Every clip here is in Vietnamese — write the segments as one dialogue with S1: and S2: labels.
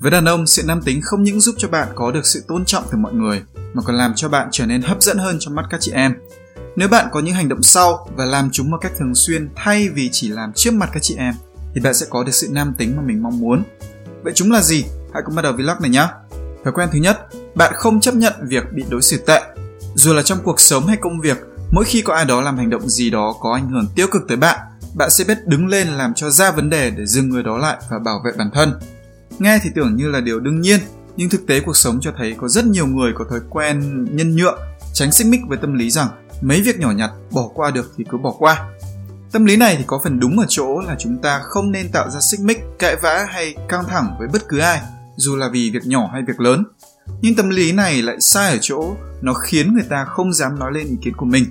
S1: Với đàn ông, sự nam tính không những giúp cho bạn có được sự tôn trọng từ mọi người, mà còn làm cho bạn trở nên hấp dẫn hơn trong mắt các chị em. Nếu bạn có những hành động sau và làm chúng một cách thường xuyên thay vì chỉ làm trước mặt các chị em, thì bạn sẽ có được sự nam tính mà mình mong muốn. Vậy chúng là gì? Hãy cùng bắt đầu vlog này nhé. Thói quen thứ nhất, bạn không chấp nhận việc bị đối xử tệ. Dù là trong cuộc sống hay công việc, mỗi khi có ai đó làm hành động gì đó có ảnh hưởng tiêu cực tới bạn, bạn sẽ biết đứng lên làm cho ra vấn đề để dừng người đó lại và bảo vệ bản thân. Nghe thì tưởng như là điều đương nhiên, nhưng thực tế cuộc sống cho thấy có rất nhiều người có thói quen nhân nhượng, tránh xích mích với tâm lý rằng mấy việc nhỏ nhặt bỏ qua được thì cứ bỏ qua. Tâm lý này thì có phần đúng ở chỗ là chúng ta không nên tạo ra xích mích, cãi vã hay căng thẳng với bất cứ ai, dù là vì việc nhỏ hay việc lớn. Nhưng tâm lý này lại sai ở chỗ nó khiến người ta không dám nói lên ý kiến của mình.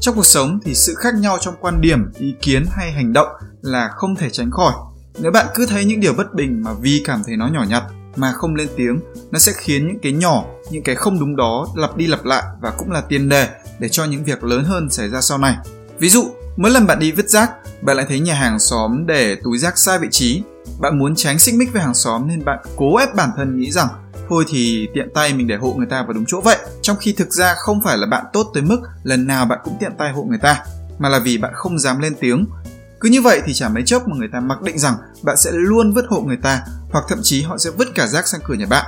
S1: Trong cuộc sống thì sự khác nhau trong quan điểm, ý kiến hay hành động là không thể tránh khỏi. Nếu bạn cứ thấy những điều bất bình mà vì cảm thấy nó nhỏ nhặt mà không lên tiếng, nó sẽ khiến những cái nhỏ, những cái không đúng đó lặp đi lặp lại và cũng là tiền đề để cho những việc lớn hơn xảy ra sau này. Ví dụ, mỗi lần bạn đi vứt rác, bạn lại thấy nhà hàng xóm để túi rác sai vị trí. Bạn muốn tránh xích mích với hàng xóm nên bạn cố ép bản thân nghĩ rằng thôi thì tiện tay mình để hộ người ta vào đúng chỗ vậy. Trong khi thực ra không phải là bạn tốt tới mức lần nào bạn cũng tiện tay hộ người ta, mà là vì bạn không dám lên tiếng. Cứ như vậy thì chả mấy chốc mà người ta mặc định rằng bạn sẽ luôn vứt hộ người ta, hoặc thậm chí họ sẽ vứt cả rác sang cửa nhà bạn.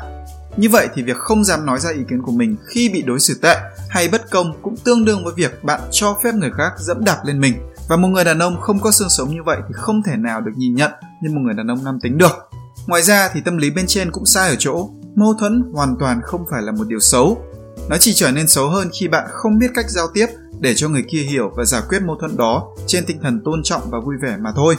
S1: Như vậy thì việc không dám nói ra ý kiến của mình khi bị đối xử tệ hay bất công cũng tương đương với việc bạn cho phép người khác dẫm đạp lên mình. Và một người đàn ông không có xương sống như vậy thì không thể nào được nhìn nhận như một người đàn ông nam tính được. Ngoài ra thì tâm lý bên trên cũng sai ở chỗ, mâu thuẫn hoàn toàn không phải là một điều xấu. Nó chỉ trở nên xấu hơn khi bạn không biết cách giao tiếp để cho người kia hiểu và giải quyết mâu thuẫn đó trên tinh thần tôn trọng và vui vẻ mà thôi.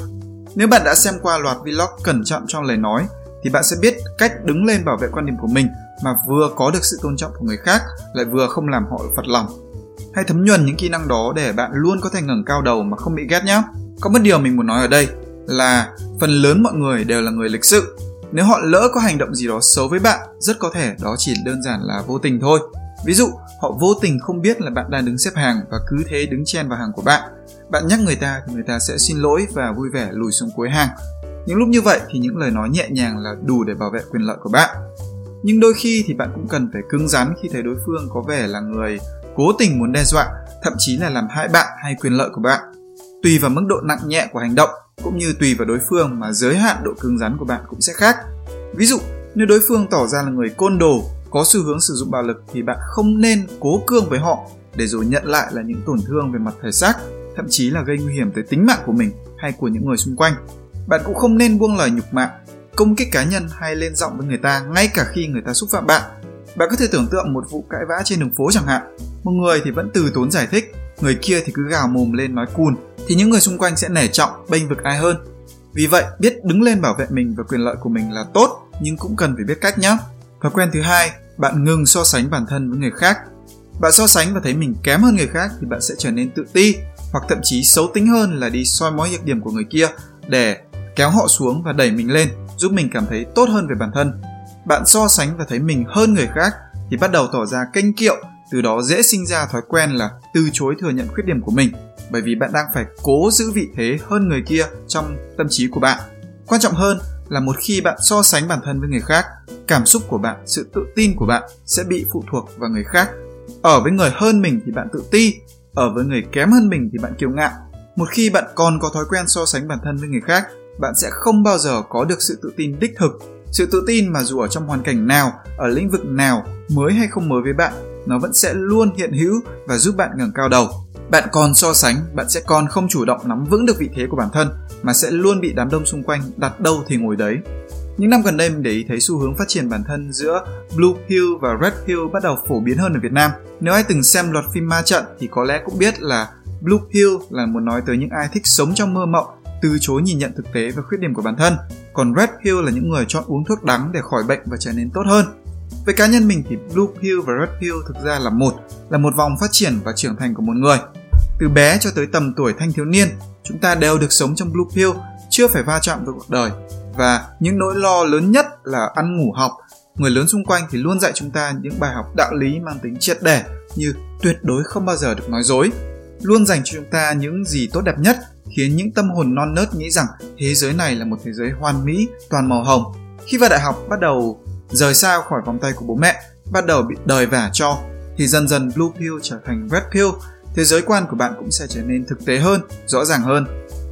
S1: Nếu bạn đã xem qua loạt vlog cẩn trọng trong lời nói thì bạn sẽ biết cách đứng lên bảo vệ quan điểm của mình mà vừa có được sự tôn trọng của người khác lại vừa không làm họ phật lòng. Hãy thấm nhuần những kỹ năng đó để bạn luôn có thể ngẩng cao đầu mà không bị ghét nhé. Có một điều mình muốn nói ở đây là phần lớn mọi người đều là người lịch sự. Nếu họ lỡ có hành động gì đó xấu với bạn, rất có thể đó chỉ đơn giản là vô tình thôi. Ví dụ, họ vô tình không biết là bạn đang đứng xếp hàng và cứ thế đứng chen vào hàng của bạn. Bạn nhắc người ta thì người ta sẽ xin lỗi và vui vẻ lùi xuống cuối hàng. Những lúc như vậy thì những lời nói nhẹ nhàng là đủ để bảo vệ quyền lợi của bạn. Nhưng đôi khi thì bạn cũng cần phải cứng rắn khi thấy đối phương có vẻ là người cố tình muốn đe dọa, thậm chí là làm hại bạn hay quyền lợi của bạn. Tùy vào mức độ nặng nhẹ của hành động cũng như tùy vào đối phương mà giới hạn độ cứng rắn của bạn cũng sẽ khác. Ví dụ, nếu đối phương tỏ ra là người côn đồ, có xu hướng sử dụng bạo lực thì bạn không nên cố cương với họ để rồi nhận lại là những tổn thương về mặt thể xác, thậm chí là gây nguy hiểm tới tính mạng của mình hay của những người xung quanh. Bạn cũng không nên buông lời nhục mạ, công kích cá nhân hay lên giọng với người ta ngay cả khi người ta xúc phạm bạn. Bạn có thể tưởng tượng một vụ cãi vã trên đường phố chẳng hạn. Một người thì vẫn từ tốn giải thích, người kia thì cứ gào mồm lên nói cùn, thì những người xung quanh sẽ nể trọng, bênh vực ai hơn. Vì vậy, biết đứng lên bảo vệ mình và quyền lợi của mình là tốt, nhưng cũng cần phải biết cách nhé. Thói quen thứ hai, bạn ngừng so sánh bản thân với người khác. Bạn so sánh và thấy mình kém hơn người khác thì bạn sẽ trở nên tự ti, hoặc thậm chí xấu tính hơn là đi soi mói nhược điểm của người kia để kéo họ xuống và đẩy mình lên, giúp mình cảm thấy tốt hơn về bản thân. Bạn so sánh và thấy mình hơn người khác thì bắt đầu tỏ ra kênh kiệu, từ đó dễ sinh ra thói quen là từ chối thừa nhận khuyết điểm của mình, bởi vì bạn đang phải cố giữ vị thế hơn người kia trong tâm trí của bạn. Quan trọng hơn là một khi bạn so sánh bản thân với người khác, cảm xúc của bạn, sự tự tin của bạn sẽ bị phụ thuộc vào người khác. Ở với người hơn mình thì bạn tự ti, ở với người kém hơn mình thì bạn kiêu ngạo. Một khi bạn còn có thói quen so sánh bản thân với người khác bạn sẽ không bao giờ có được sự tự tin đích thực sự tự tin mà dù ở trong hoàn cảnh nào ở lĩnh vực nào mới hay không mới với bạn nó vẫn sẽ luôn hiện hữu và giúp bạn ngẩng cao đầu bạn còn so sánh bạn sẽ còn không chủ động nắm vững được vị thế của bản thân mà sẽ luôn bị đám đông xung quanh đặt đâu thì ngồi đấy những năm gần đây mình để ý thấy xu hướng phát triển bản thân giữa Blue Pill và Red Pill bắt đầu phổ biến hơn ở Việt Nam. Nếu ai từng xem loạt phim ma trận thì có lẽ cũng biết là Blue Pill là muốn nói tới những ai thích sống trong mơ mộng từ chối nhìn nhận thực tế và khuyết điểm của bản thân. Còn Red Pill là những người chọn uống thuốc đắng để khỏi bệnh và trở nên tốt hơn. Về cá nhân mình thì Blue Pill và Red Pill thực ra là một, là một vòng phát triển và trưởng thành của một người. Từ bé cho tới tầm tuổi thanh thiếu niên, chúng ta đều được sống trong Blue Pill, chưa phải va chạm với cuộc đời. Và những nỗi lo lớn nhất là ăn ngủ học. Người lớn xung quanh thì luôn dạy chúng ta những bài học đạo lý mang tính triệt để như tuyệt đối không bao giờ được nói dối, luôn dành cho chúng ta những gì tốt đẹp nhất khiến những tâm hồn non nớt nghĩ rằng thế giới này là một thế giới hoàn mỹ, toàn màu hồng. Khi vào đại học bắt đầu rời xa khỏi vòng tay của bố mẹ, bắt đầu bị đời vả cho, thì dần dần blue pill trở thành red pill, thế giới quan của bạn cũng sẽ trở nên thực tế hơn, rõ ràng hơn.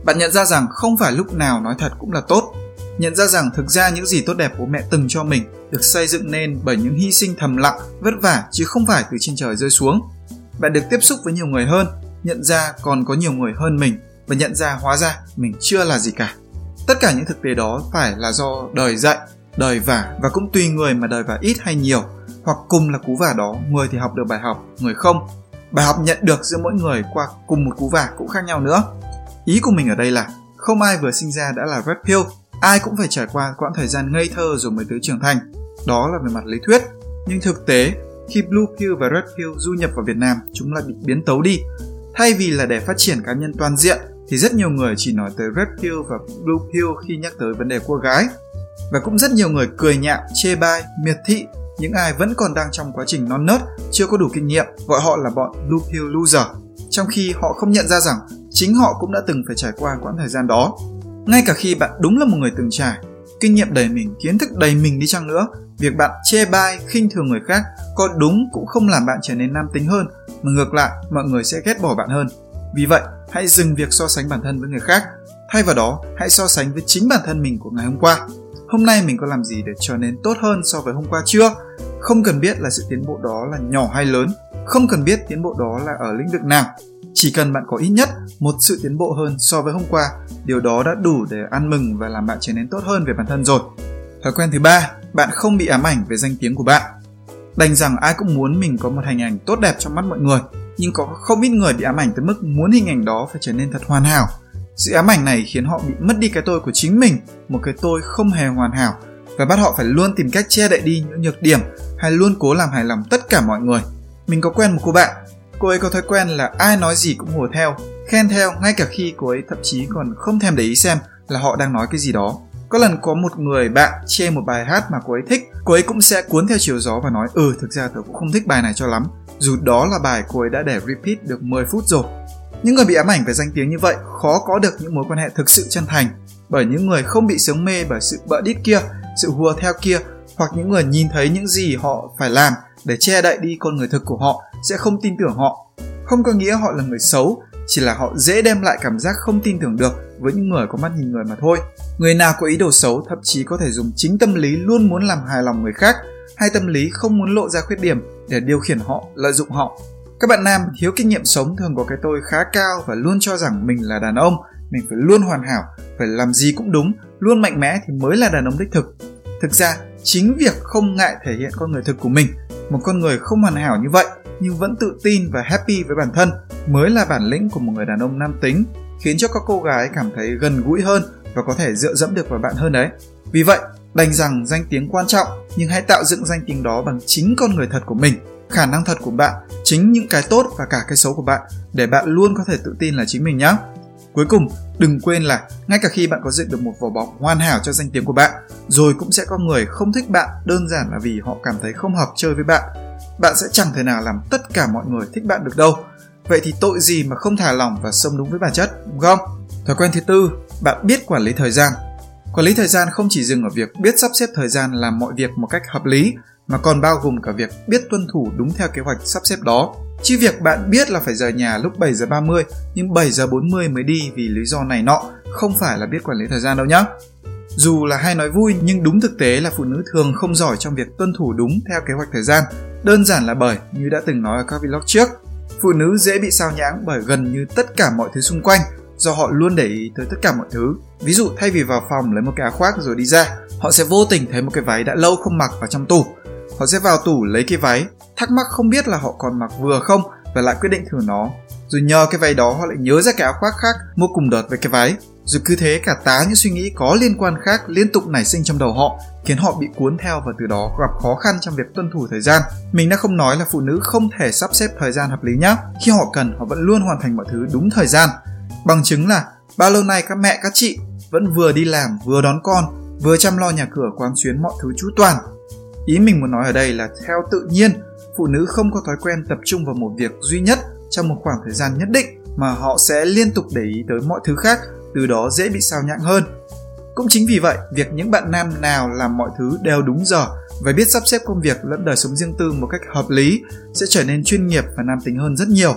S1: Bạn nhận ra rằng không phải lúc nào nói thật cũng là tốt. Nhận ra rằng thực ra những gì tốt đẹp bố mẹ từng cho mình được xây dựng nên bởi những hy sinh thầm lặng, vất vả chứ không phải từ trên trời rơi xuống. Bạn được tiếp xúc với nhiều người hơn, nhận ra còn có nhiều người hơn mình và nhận ra hóa ra mình chưa là gì cả. Tất cả những thực tế đó phải là do đời dạy, đời vả và cũng tùy người mà đời vả ít hay nhiều, hoặc cùng là cú vả đó, người thì học được bài học, người không. Bài học nhận được giữa mỗi người qua cùng một cú vả cũng khác nhau nữa. Ý của mình ở đây là không ai vừa sinh ra đã là red pill, ai cũng phải trải qua quãng thời gian ngây thơ rồi mới tới trưởng thành. Đó là về mặt lý thuyết. Nhưng thực tế, khi Blue Pill và Red Pill du nhập vào Việt Nam, chúng lại bị biến tấu đi. Thay vì là để phát triển cá nhân toàn diện, thì rất nhiều người chỉ nói tới Red Pill và Blue Pill khi nhắc tới vấn đề cô gái. Và cũng rất nhiều người cười nhạo, chê bai, miệt thị những ai vẫn còn đang trong quá trình non nớt, chưa có đủ kinh nghiệm, gọi họ là bọn Blue Pill Loser. Trong khi họ không nhận ra rằng chính họ cũng đã từng phải trải qua quãng thời gian đó. Ngay cả khi bạn đúng là một người từng trải, kinh nghiệm đầy mình, kiến thức đầy mình đi chăng nữa, việc bạn chê bai, khinh thường người khác có đúng cũng không làm bạn trở nên nam tính hơn, mà ngược lại, mọi người sẽ ghét bỏ bạn hơn. Vì vậy, hãy dừng việc so sánh bản thân với người khác. Thay vào đó, hãy so sánh với chính bản thân mình của ngày hôm qua. Hôm nay mình có làm gì để trở nên tốt hơn so với hôm qua chưa? Không cần biết là sự tiến bộ đó là nhỏ hay lớn, không cần biết tiến bộ đó là ở lĩnh vực nào. Chỉ cần bạn có ít nhất một sự tiến bộ hơn so với hôm qua, điều đó đã đủ để ăn mừng và làm bạn trở nên tốt hơn về bản thân rồi. Thói quen thứ ba, bạn không bị ám ảnh về danh tiếng của bạn. Đành rằng ai cũng muốn mình có một hình ảnh tốt đẹp trong mắt mọi người, nhưng có không ít người bị ám ảnh tới mức muốn hình ảnh đó phải trở nên thật hoàn hảo. Sự ám ảnh này khiến họ bị mất đi cái tôi của chính mình, một cái tôi không hề hoàn hảo và bắt họ phải luôn tìm cách che đậy đi những nhược điểm hay luôn cố làm hài lòng tất cả mọi người. Mình có quen một cô bạn, cô ấy có thói quen là ai nói gì cũng hùa theo, khen theo ngay cả khi cô ấy thậm chí còn không thèm để ý xem là họ đang nói cái gì đó. Có lần có một người bạn chê một bài hát mà cô ấy thích, cô ấy cũng sẽ cuốn theo chiều gió và nói ừ thực ra tôi cũng không thích bài này cho lắm, dù đó là bài cô ấy đã để repeat được 10 phút rồi. Những người bị ám ảnh về danh tiếng như vậy khó có được những mối quan hệ thực sự chân thành bởi những người không bị sướng mê bởi sự bợ đít kia, sự hùa theo kia hoặc những người nhìn thấy những gì họ phải làm để che đậy đi con người thực của họ sẽ không tin tưởng họ. Không có nghĩa họ là người xấu, chỉ là họ dễ đem lại cảm giác không tin tưởng được với những người có mắt nhìn người mà thôi. Người nào có ý đồ xấu thậm chí có thể dùng chính tâm lý luôn muốn làm hài lòng người khác hay tâm lý không muốn lộ ra khuyết điểm để điều khiển họ, lợi dụng họ. Các bạn nam thiếu kinh nghiệm sống thường có cái tôi khá cao và luôn cho rằng mình là đàn ông, mình phải luôn hoàn hảo, phải làm gì cũng đúng, luôn mạnh mẽ thì mới là đàn ông đích thực. Thực ra, chính việc không ngại thể hiện con người thực của mình, một con người không hoàn hảo như vậy nhưng vẫn tự tin và happy với bản thân. Mới là bản lĩnh của một người đàn ông nam tính, khiến cho các cô gái cảm thấy gần gũi hơn và có thể dựa dẫm được vào bạn hơn đấy. Vì vậy, đành rằng danh tiếng quan trọng nhưng hãy tạo dựng danh tiếng đó bằng chính con người thật của mình. Khả năng thật của bạn chính những cái tốt và cả cái xấu của bạn để bạn luôn có thể tự tin là chính mình nhé cuối cùng đừng quên là ngay cả khi bạn có dựng được một vỏ bọc hoàn hảo cho danh tiếng của bạn rồi cũng sẽ có người không thích bạn đơn giản là vì họ cảm thấy không hợp chơi với bạn bạn sẽ chẳng thể nào làm tất cả mọi người thích bạn được đâu vậy thì tội gì mà không thả lỏng và sống đúng với bản chất, đúng không thói quen thứ tư, bạn biết quản lý thời gian Quản lý thời gian không chỉ dừng ở việc biết sắp xếp thời gian làm mọi việc một cách hợp lý, mà còn bao gồm cả việc biết tuân thủ đúng theo kế hoạch sắp xếp đó. Chứ việc bạn biết là phải rời nhà lúc 7 giờ 30 nhưng 7 giờ 40 mới đi vì lý do này nọ, không phải là biết quản lý thời gian đâu nhá Dù là hay nói vui, nhưng đúng thực tế là phụ nữ thường không giỏi trong việc tuân thủ đúng theo kế hoạch thời gian. Đơn giản là bởi, như đã từng nói ở các vlog trước, phụ nữ dễ bị sao nhãng bởi gần như tất cả mọi thứ xung quanh do họ luôn để ý tới tất cả mọi thứ. Ví dụ thay vì vào phòng lấy một cái áo khoác rồi đi ra, họ sẽ vô tình thấy một cái váy đã lâu không mặc vào trong tủ. Họ sẽ vào tủ lấy cái váy, thắc mắc không biết là họ còn mặc vừa không và lại quyết định thử nó. Rồi nhờ cái váy đó họ lại nhớ ra cái áo khoác khác mua cùng đợt với cái váy. Rồi cứ thế cả tá những suy nghĩ có liên quan khác liên tục nảy sinh trong đầu họ, khiến họ bị cuốn theo và từ đó gặp khó khăn trong việc tuân thủ thời gian. Mình đã không nói là phụ nữ không thể sắp xếp thời gian hợp lý nhé. Khi họ cần, họ vẫn luôn hoàn thành mọi thứ đúng thời gian. Bằng chứng là bao lâu nay các mẹ các chị vẫn vừa đi làm vừa đón con vừa chăm lo nhà cửa quán xuyến mọi thứ chú toàn ý mình muốn nói ở đây là theo tự nhiên phụ nữ không có thói quen tập trung vào một việc duy nhất trong một khoảng thời gian nhất định mà họ sẽ liên tục để ý tới mọi thứ khác từ đó dễ bị sao nhãng hơn cũng chính vì vậy, việc những bạn nam nào làm mọi thứ đều đúng giờ và biết sắp xếp công việc lẫn đời sống riêng tư một cách hợp lý sẽ trở nên chuyên nghiệp và nam tính hơn rất nhiều.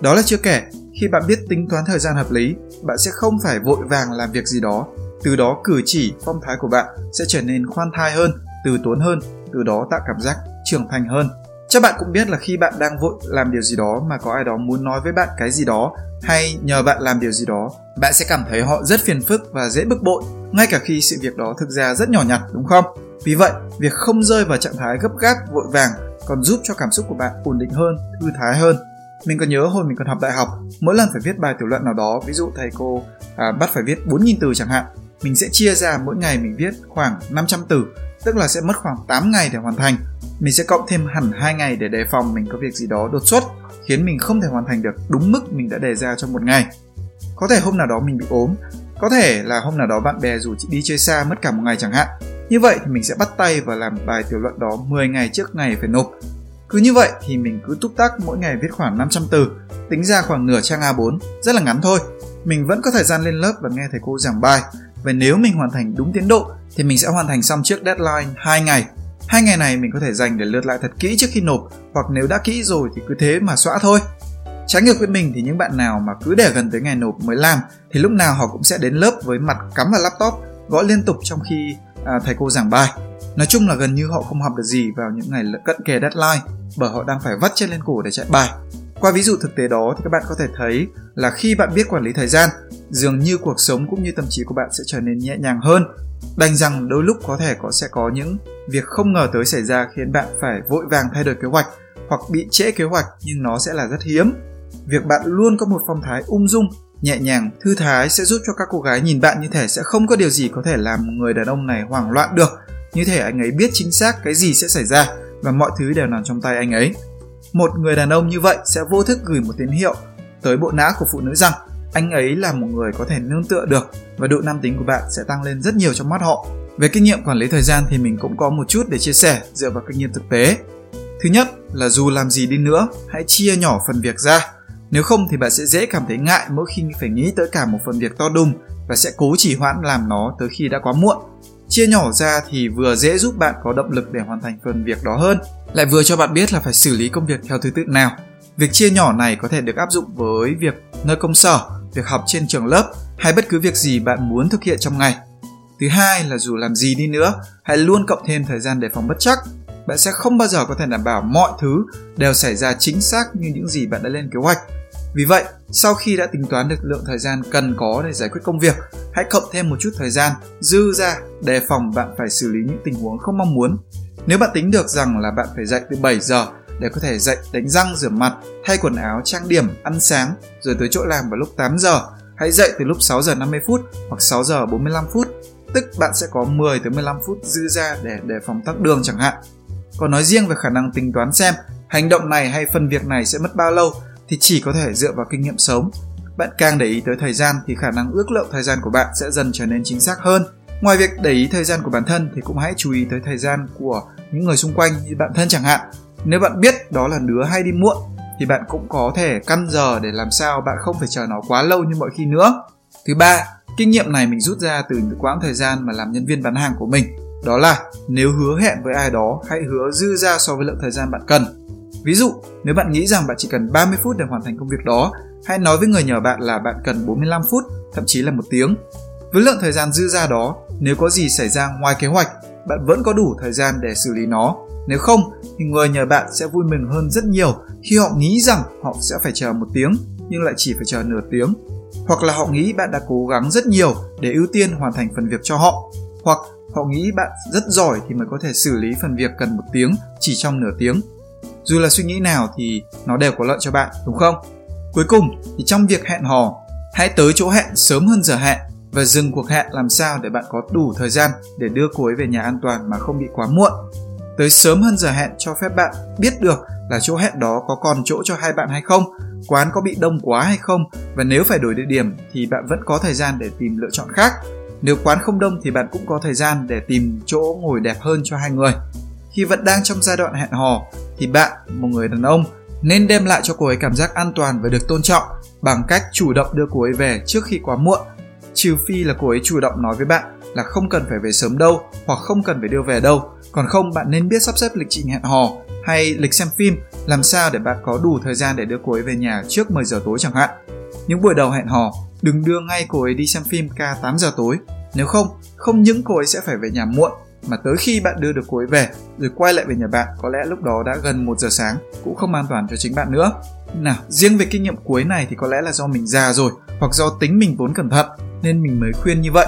S1: Đó là chưa kể, khi bạn biết tính toán thời gian hợp lý, bạn sẽ không phải vội vàng làm việc gì đó. Từ đó cử chỉ, phong thái của bạn sẽ trở nên khoan thai hơn, từ tốn hơn, từ đó tạo cảm giác trưởng thành hơn. Chắc bạn cũng biết là khi bạn đang vội làm điều gì đó mà có ai đó muốn nói với bạn cái gì đó hay nhờ bạn làm điều gì đó, bạn sẽ cảm thấy họ rất phiền phức và dễ bực bội, ngay cả khi sự việc đó thực ra rất nhỏ nhặt đúng không? Vì vậy, việc không rơi vào trạng thái gấp gáp, vội vàng còn giúp cho cảm xúc của bạn ổn định hơn, thư thái hơn. Mình còn nhớ hồi mình còn học đại học, mỗi lần phải viết bài tiểu luận nào đó, ví dụ thầy cô à, bắt phải viết 4.000 từ chẳng hạn, mình sẽ chia ra mỗi ngày mình viết khoảng 500 từ, tức là sẽ mất khoảng 8 ngày để hoàn thành. Mình sẽ cộng thêm hẳn 2 ngày để đề phòng mình có việc gì đó đột xuất, khiến mình không thể hoàn thành được đúng mức mình đã đề ra trong một ngày. Có thể hôm nào đó mình bị ốm, có thể là hôm nào đó bạn bè rủ chị đi chơi xa mất cả một ngày chẳng hạn. Như vậy thì mình sẽ bắt tay và làm bài tiểu luận đó 10 ngày trước ngày phải nộp. Cứ như vậy thì mình cứ túc tắc mỗi ngày viết khoảng 500 từ, tính ra khoảng nửa trang A4, rất là ngắn thôi. Mình vẫn có thời gian lên lớp và nghe thầy cô giảng bài. Và nếu mình hoàn thành đúng tiến độ thì mình sẽ hoàn thành xong trước deadline 2 ngày. Hai ngày này mình có thể dành để lượt lại thật kỹ trước khi nộp hoặc nếu đã kỹ rồi thì cứ thế mà xóa thôi. Trái ngược với mình thì những bạn nào mà cứ để gần tới ngày nộp mới làm thì lúc nào họ cũng sẽ đến lớp với mặt cắm vào laptop gõ liên tục trong khi à, thầy cô giảng bài. Nói chung là gần như họ không học được gì vào những ngày cận kề deadline bởi họ đang phải vắt chân lên cổ để chạy bài. Qua ví dụ thực tế đó thì các bạn có thể thấy là khi bạn biết quản lý thời gian, dường như cuộc sống cũng như tâm trí của bạn sẽ trở nên nhẹ nhàng hơn. Đành rằng đôi lúc có thể có sẽ có những việc không ngờ tới xảy ra khiến bạn phải vội vàng thay đổi kế hoạch hoặc bị trễ kế hoạch nhưng nó sẽ là rất hiếm. Việc bạn luôn có một phong thái ung dung, nhẹ nhàng, thư thái sẽ giúp cho các cô gái nhìn bạn như thể sẽ không có điều gì có thể làm người đàn ông này hoảng loạn được. Như thể anh ấy biết chính xác cái gì sẽ xảy ra và mọi thứ đều nằm trong tay anh ấy. Một người đàn ông như vậy sẽ vô thức gửi một tín hiệu tới bộ não của phụ nữ rằng anh ấy là một người có thể nương tựa được và độ nam tính của bạn sẽ tăng lên rất nhiều trong mắt họ. Về kinh nghiệm quản lý thời gian thì mình cũng có một chút để chia sẻ dựa vào kinh nghiệm thực tế. Thứ nhất là dù làm gì đi nữa, hãy chia nhỏ phần việc ra. Nếu không thì bạn sẽ dễ cảm thấy ngại mỗi khi phải nghĩ tới cả một phần việc to đùng và sẽ cố chỉ hoãn làm nó tới khi đã quá muộn. Chia nhỏ ra thì vừa dễ giúp bạn có động lực để hoàn thành phần việc đó hơn, lại vừa cho bạn biết là phải xử lý công việc theo thứ tự nào. Việc chia nhỏ này có thể được áp dụng với việc nơi công sở, việc học trên trường lớp hay bất cứ việc gì bạn muốn thực hiện trong ngày. Thứ hai là dù làm gì đi nữa, hãy luôn cộng thêm thời gian để phòng bất chắc. Bạn sẽ không bao giờ có thể đảm bảo mọi thứ đều xảy ra chính xác như những gì bạn đã lên kế hoạch. Vì vậy, sau khi đã tính toán được lượng thời gian cần có để giải quyết công việc, hãy cộng thêm một chút thời gian dư ra đề phòng bạn phải xử lý những tình huống không mong muốn. Nếu bạn tính được rằng là bạn phải dậy từ 7 giờ để có thể dậy đánh răng rửa mặt, thay quần áo, trang điểm, ăn sáng rồi tới chỗ làm vào lúc 8 giờ, hãy dậy từ lúc 6 giờ 50 phút hoặc 6 giờ 45 phút, tức bạn sẽ có 10 tới 15 phút dư ra để đề phòng tắc đường chẳng hạn. Còn nói riêng về khả năng tính toán xem hành động này hay phần việc này sẽ mất bao lâu thì chỉ có thể dựa vào kinh nghiệm sống. Bạn càng để ý tới thời gian thì khả năng ước lượng thời gian của bạn sẽ dần trở nên chính xác hơn. Ngoài việc để ý thời gian của bản thân thì cũng hãy chú ý tới thời gian của những người xung quanh như bạn thân chẳng hạn. Nếu bạn biết đó là đứa hay đi muộn thì bạn cũng có thể căn giờ để làm sao bạn không phải chờ nó quá lâu như mọi khi nữa. Thứ ba, kinh nghiệm này mình rút ra từ những quãng thời gian mà làm nhân viên bán hàng của mình. Đó là nếu hứa hẹn với ai đó, hãy hứa dư ra so với lượng thời gian bạn cần Ví dụ, nếu bạn nghĩ rằng bạn chỉ cần 30 phút để hoàn thành công việc đó, hãy nói với người nhờ bạn là bạn cần 45 phút, thậm chí là một tiếng. Với lượng thời gian dư ra đó, nếu có gì xảy ra ngoài kế hoạch, bạn vẫn có đủ thời gian để xử lý nó. Nếu không, thì người nhờ bạn sẽ vui mừng hơn rất nhiều khi họ nghĩ rằng họ sẽ phải chờ một tiếng, nhưng lại chỉ phải chờ nửa tiếng. Hoặc là họ nghĩ bạn đã cố gắng rất nhiều để ưu tiên hoàn thành phần việc cho họ. Hoặc họ nghĩ bạn rất giỏi thì mới có thể xử lý phần việc cần một tiếng chỉ trong nửa tiếng dù là suy nghĩ nào thì nó đều có lợi cho bạn, đúng không? Cuối cùng thì trong việc hẹn hò, hãy tới chỗ hẹn sớm hơn giờ hẹn và dừng cuộc hẹn làm sao để bạn có đủ thời gian để đưa cô ấy về nhà an toàn mà không bị quá muộn. Tới sớm hơn giờ hẹn cho phép bạn biết được là chỗ hẹn đó có còn chỗ cho hai bạn hay không, quán có bị đông quá hay không và nếu phải đổi địa điểm thì bạn vẫn có thời gian để tìm lựa chọn khác. Nếu quán không đông thì bạn cũng có thời gian để tìm chỗ ngồi đẹp hơn cho hai người khi vẫn đang trong giai đoạn hẹn hò thì bạn một người đàn ông nên đem lại cho cô ấy cảm giác an toàn và được tôn trọng bằng cách chủ động đưa cô ấy về trước khi quá muộn trừ phi là cô ấy chủ động nói với bạn là không cần phải về sớm đâu hoặc không cần phải đưa về đâu. Còn không bạn nên biết sắp xếp lịch trình hẹn hò hay lịch xem phim làm sao để bạn có đủ thời gian để đưa cô ấy về nhà trước 10 giờ tối chẳng hạn. Những buổi đầu hẹn hò, đừng đưa ngay cô ấy đi xem phim ca 8 giờ tối. Nếu không, không những cô ấy sẽ phải về nhà muộn mà tới khi bạn đưa được cô ấy về rồi quay lại về nhà bạn có lẽ lúc đó đã gần 1 giờ sáng cũng không an toàn cho chính bạn nữa. Nào, riêng về kinh nghiệm cuối này thì có lẽ là do mình già rồi hoặc do tính mình vốn cẩn thận nên mình mới khuyên như vậy.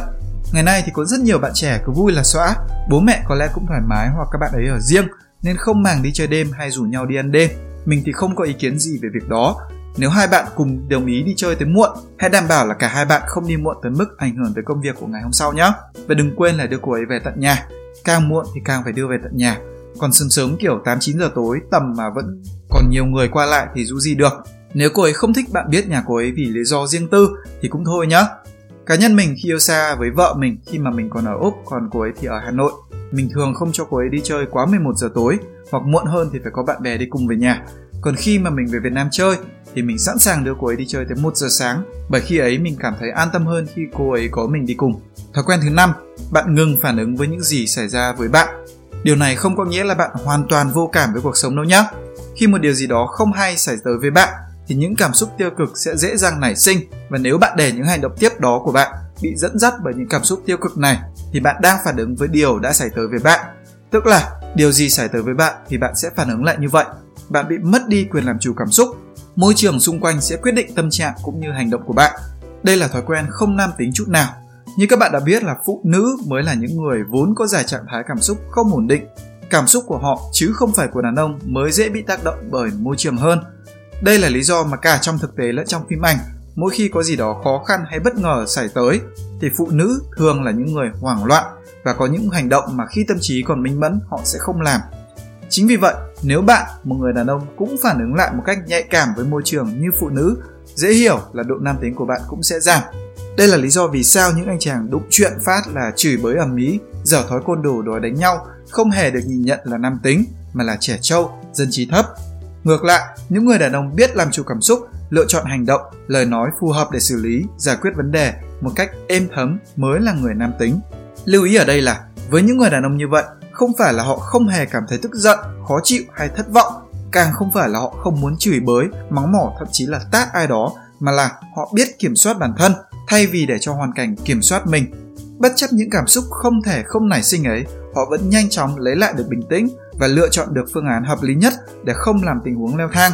S1: Ngày nay thì có rất nhiều bạn trẻ cứ vui là xóa, bố mẹ có lẽ cũng thoải mái hoặc các bạn ấy ở riêng nên không màng đi chơi đêm hay rủ nhau đi ăn đêm. Mình thì không có ý kiến gì về việc đó. Nếu hai bạn cùng đồng ý đi chơi tới muộn, hãy đảm bảo là cả hai bạn không đi muộn tới mức ảnh hưởng tới công việc của ngày hôm sau nhé. Và đừng quên là đưa cô ấy về tận nhà. Càng muộn thì càng phải đưa về tận nhà. Còn sớm sớm kiểu 8-9 giờ tối tầm mà vẫn còn nhiều người qua lại thì dù gì được. Nếu cô ấy không thích bạn biết nhà cô ấy vì lý do riêng tư thì cũng thôi nhá. Cá nhân mình khi yêu xa với vợ mình khi mà mình còn ở Úc còn cô ấy thì ở Hà Nội mình thường không cho cô ấy đi chơi quá 11 giờ tối hoặc muộn hơn thì phải có bạn bè đi cùng về nhà. Còn khi mà mình về Việt Nam chơi thì mình sẵn sàng đưa cô ấy đi chơi tới 1 giờ sáng bởi khi ấy mình cảm thấy an tâm hơn khi cô ấy có mình đi cùng. Thói quen thứ năm, bạn ngừng phản ứng với những gì xảy ra với bạn. Điều này không có nghĩa là bạn hoàn toàn vô cảm với cuộc sống đâu nhé. Khi một điều gì đó không hay xảy tới với bạn thì những cảm xúc tiêu cực sẽ dễ dàng nảy sinh và nếu bạn để những hành động tiếp đó của bạn bị dẫn dắt bởi những cảm xúc tiêu cực này thì bạn đang phản ứng với điều đã xảy tới với bạn. Tức là điều gì xảy tới với bạn thì bạn sẽ phản ứng lại như vậy. Bạn bị mất đi quyền làm chủ cảm xúc. Môi trường xung quanh sẽ quyết định tâm trạng cũng như hành động của bạn. Đây là thói quen không nam tính chút nào. Như các bạn đã biết là phụ nữ mới là những người vốn có giải trạng thái cảm xúc không ổn định. Cảm xúc của họ chứ không phải của đàn ông mới dễ bị tác động bởi môi trường hơn. Đây là lý do mà cả trong thực tế lẫn trong phim ảnh, mỗi khi có gì đó khó khăn hay bất ngờ xảy tới, thì phụ nữ thường là những người hoảng loạn và có những hành động mà khi tâm trí còn minh mẫn, họ sẽ không làm chính vì vậy nếu bạn, một người đàn ông, cũng phản ứng lại một cách nhạy cảm với môi trường như phụ nữ, dễ hiểu là độ nam tính của bạn cũng sẽ giảm. Đây là lý do vì sao những anh chàng đụng chuyện phát là chửi bới ầm ĩ, dở thói côn đồ đòi đánh nhau, không hề được nhìn nhận là nam tính, mà là trẻ trâu, dân trí thấp. Ngược lại, những người đàn ông biết làm chủ cảm xúc, lựa chọn hành động, lời nói phù hợp để xử lý, giải quyết vấn đề một cách êm thấm mới là người nam tính. Lưu ý ở đây là, với những người đàn ông như vậy không phải là họ không hề cảm thấy tức giận khó chịu hay thất vọng. Càng không phải là họ không muốn chửi bới mắng mỏ thậm chí là tát ai đó mà là họ biết kiểm soát bản thân thay vì để cho hoàn cảnh kiểm soát mình. Bất chấp những cảm xúc không thể không nảy sinh ấy họ vẫn nhanh chóng lấy lại được bình tĩnh và lựa chọn được phương án hợp lý nhất để không làm tình huống leo thang.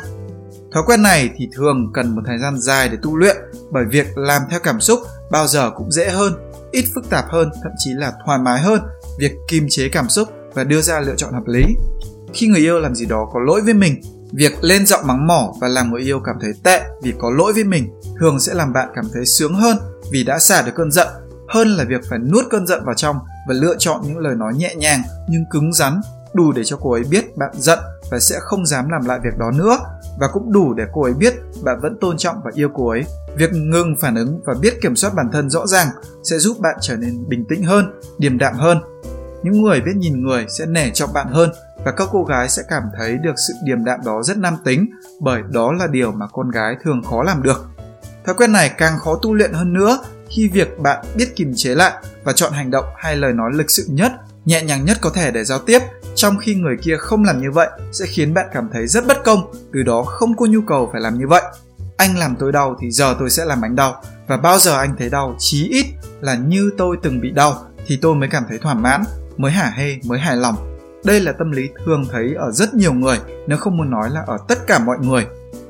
S1: Thói quen này thì thường cần một thời gian dài để tu luyện bởi việc làm theo cảm xúc bao giờ cũng dễ hơn, ít phức tạp hơn, thậm chí là thoải mái hơn việc kiềm chế cảm xúc và đưa ra lựa chọn hợp lý. Khi người yêu làm gì đó có lỗi với mình, việc lên giọng mắng mỏ và làm người yêu cảm thấy tệ vì có lỗi với mình thường sẽ làm bạn cảm thấy sướng hơn vì đã xả được cơn giận hơn là việc phải nuốt cơn giận vào trong và lựa chọn những lời nói nhẹ nhàng nhưng cứng rắn đủ để cho cô ấy biết bạn giận và sẽ không dám làm lại việc đó nữa và cũng đủ để cô ấy biết bạn vẫn tôn trọng và yêu cô ấy. Việc ngừng phản ứng và biết kiểm soát bản thân rõ ràng sẽ giúp bạn trở nên bình tĩnh hơn, điềm đạm hơn. Những người biết nhìn người sẽ nể trọng bạn hơn và các cô gái sẽ cảm thấy được sự điềm đạm đó rất nam tính bởi đó là điều mà con gái thường khó làm được. Thói quen này càng khó tu luyện hơn nữa khi việc bạn biết kiềm chế lại và chọn hành động hay lời nói lịch sự nhất, nhẹ nhàng nhất có thể để giao tiếp trong khi người kia không làm như vậy sẽ khiến bạn cảm thấy rất bất công, từ đó không có nhu cầu phải làm như vậy. Anh làm tôi đau thì giờ tôi sẽ làm anh đau, và bao giờ anh thấy đau, chí ít là như tôi từng bị đau thì tôi mới cảm thấy thỏa mãn, mới hả hê, mới hài lòng. Đây là tâm lý thường thấy ở rất nhiều người, nếu không muốn nói là ở tất cả mọi người.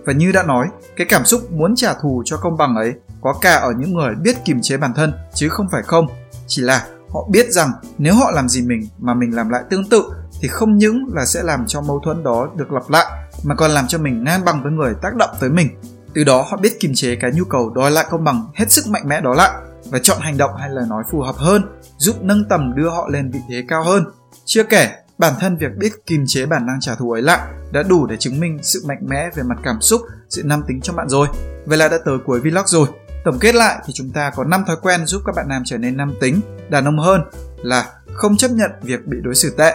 S1: Và như đã nói, cái cảm xúc muốn trả thù cho công bằng ấy có cả ở những người biết kiềm chế bản thân, chứ không phải không. Chỉ là họ biết rằng nếu họ làm gì mình mà mình làm lại tương tự thì không những là sẽ làm cho mâu thuẫn đó được lặp lại, mà còn làm cho mình ngang bằng với người tác động tới mình. Từ đó họ biết kiềm chế cái nhu cầu đòi lại công bằng hết sức mạnh mẽ đó lại, và chọn hành động hay lời nói phù hợp hơn, giúp nâng tầm đưa họ lên vị thế cao hơn. Chưa kể, bản thân việc biết kiềm chế bản năng trả thù ấy lại đã đủ để chứng minh sự mạnh mẽ về mặt cảm xúc, sự nam tính trong bạn rồi. Vậy là đã tới cuối vlog rồi. Tổng kết lại thì chúng ta có 5 thói quen giúp các bạn nam trở nên nam tính, đàn ông hơn là không chấp nhận việc bị đối xử tệ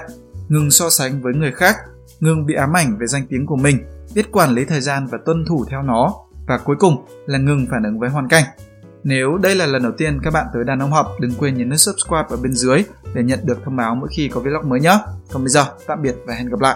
S1: ngừng so sánh với người khác, ngừng bị ám ảnh về danh tiếng của mình, biết quản lý thời gian và tuân thủ theo nó và cuối cùng là ngừng phản ứng với hoàn cảnh. Nếu đây là lần đầu tiên các bạn tới Đàn ông học, đừng quên nhấn nút subscribe ở bên dưới để nhận được thông báo mỗi khi có vlog mới nhé. Còn bây giờ, tạm biệt và hẹn gặp lại.